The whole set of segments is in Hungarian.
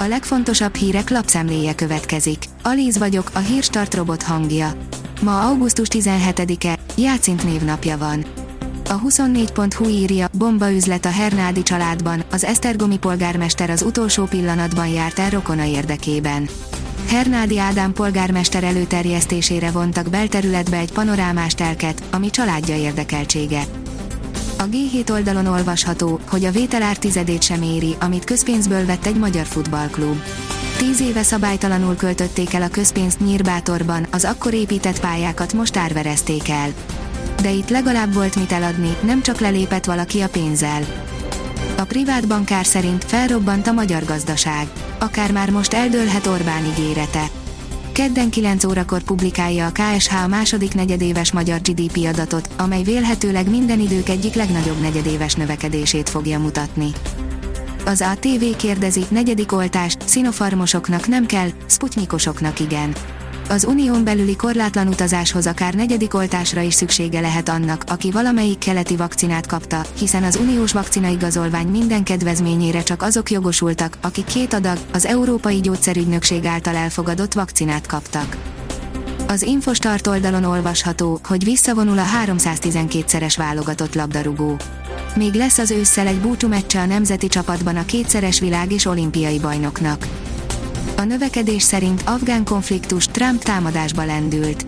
A legfontosabb hírek lapszemléje következik. Alíz vagyok, a hírstart robot hangja. Ma augusztus 17-e, Játszint névnapja van. A 24.hu írja, bomba üzlet a Hernádi családban, az Esztergomi polgármester az utolsó pillanatban járt el rokona érdekében. Hernádi Ádám polgármester előterjesztésére vontak belterületbe egy panorámás telket, ami családja érdekeltsége. A G7 oldalon olvasható, hogy a vételár tizedét sem éri, amit közpénzből vett egy magyar futballklub. Tíz éve szabálytalanul költötték el a közpénzt Nyírbátorban, az akkor épített pályákat most árverezték el. De itt legalább volt mit eladni, nem csak lelépett valaki a pénzzel. A privát bankár szerint felrobbant a magyar gazdaság. Akár már most eldőlhet Orbán ígérete. Kedden 9 órakor publikálja a KSH a második negyedéves magyar GDP adatot, amely vélhetőleg minden idők egyik legnagyobb negyedéves növekedését fogja mutatni. Az ATV kérdezi, negyedik oltást, szinofarmosoknak nem kell, sputnikosoknak igen az unión belüli korlátlan utazáshoz akár negyedik oltásra is szüksége lehet annak, aki valamelyik keleti vakcinát kapta, hiszen az uniós vakcinaigazolvány minden kedvezményére csak azok jogosultak, akik két adag, az Európai Gyógyszerügynökség által elfogadott vakcinát kaptak. Az Infostart oldalon olvasható, hogy visszavonul a 312-szeres válogatott labdarúgó. Még lesz az ősszel egy búcsúmeccse a nemzeti csapatban a kétszeres világ és olimpiai bajnoknak. A növekedés szerint afgán konfliktus Trump támadásba lendült.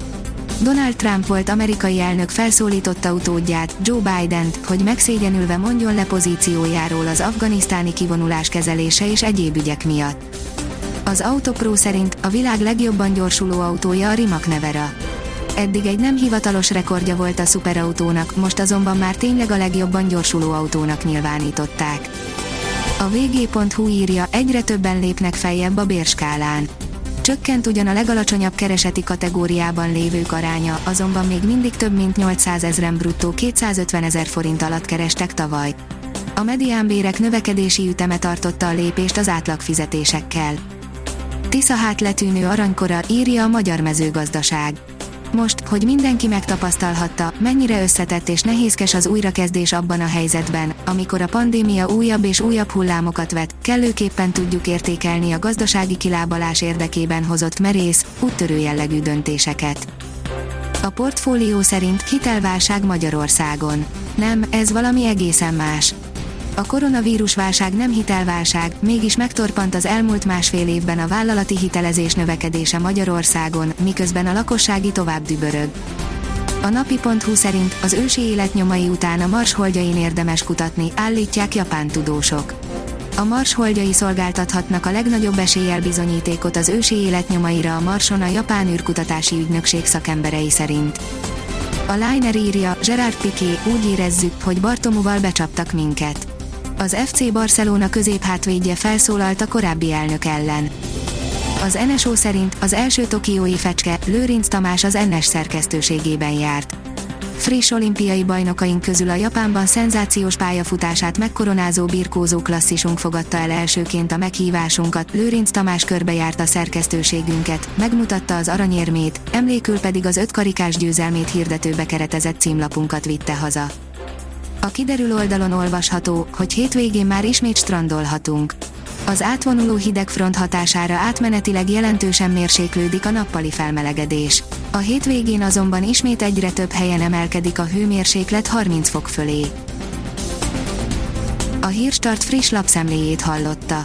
Donald Trump volt amerikai elnök felszólította utódját, Joe Biden-t, hogy megszégyenülve mondjon le pozíciójáról az afganisztáni kivonulás kezelése és egyéb ügyek miatt. Az Autopro szerint a világ legjobban gyorsuló autója a Rimac Nevera. Eddig egy nem hivatalos rekordja volt a szuperautónak, most azonban már tényleg a legjobban gyorsuló autónak nyilvánították. A vg.hu írja, egyre többen lépnek feljebb a bérskálán. Csökkent ugyan a legalacsonyabb kereseti kategóriában lévők aránya, azonban még mindig több mint 800 ezeren bruttó 250 ezer forint alatt kerestek tavaly. A mediánbérek növekedési üteme tartotta a lépést az átlagfizetésekkel. Tisza hát letűnő aranykora, írja a Magyar Mezőgazdaság. Most, hogy mindenki megtapasztalhatta, mennyire összetett és nehézkes az újrakezdés abban a helyzetben, amikor a pandémia újabb és újabb hullámokat vet, kellőképpen tudjuk értékelni a gazdasági kilábalás érdekében hozott merész, úttörő jellegű döntéseket. A portfólió szerint hitelválság Magyarországon. Nem, ez valami egészen más a koronavírus válság nem hitelválság, mégis megtorpant az elmúlt másfél évben a vállalati hitelezés növekedése Magyarországon, miközben a lakossági tovább dübörög. A napi.hu szerint az ősi életnyomai után a Mars holdjain érdemes kutatni, állítják japán tudósok. A Mars holdjai szolgáltathatnak a legnagyobb eséllyel bizonyítékot az ősi életnyomaira a Marson a japán űrkutatási ügynökség szakemberei szerint. A Liner írja, Gerard Piqué, úgy érezzük, hogy Bartomóval becsaptak minket az FC Barcelona középhátvédje felszólalt a korábbi elnök ellen. Az NSO szerint az első tokiói fecske, Lőrinc Tamás az NS szerkesztőségében járt. Friss olimpiai bajnokaink közül a Japánban szenzációs pályafutását megkoronázó birkózó klasszisunk fogadta el elsőként a meghívásunkat, Lőrinc Tamás körbejárt a szerkesztőségünket, megmutatta az aranyérmét, emlékül pedig az ötkarikás győzelmét hirdetőbe keretezett címlapunkat vitte haza. A kiderül oldalon olvasható, hogy hétvégén már ismét strandolhatunk. Az átvonuló hidegfront hatására átmenetileg jelentősen mérséklődik a nappali felmelegedés. A hétvégén azonban ismét egyre több helyen emelkedik a hőmérséklet 30 fok fölé. A Hírstart friss lapszemléjét hallotta.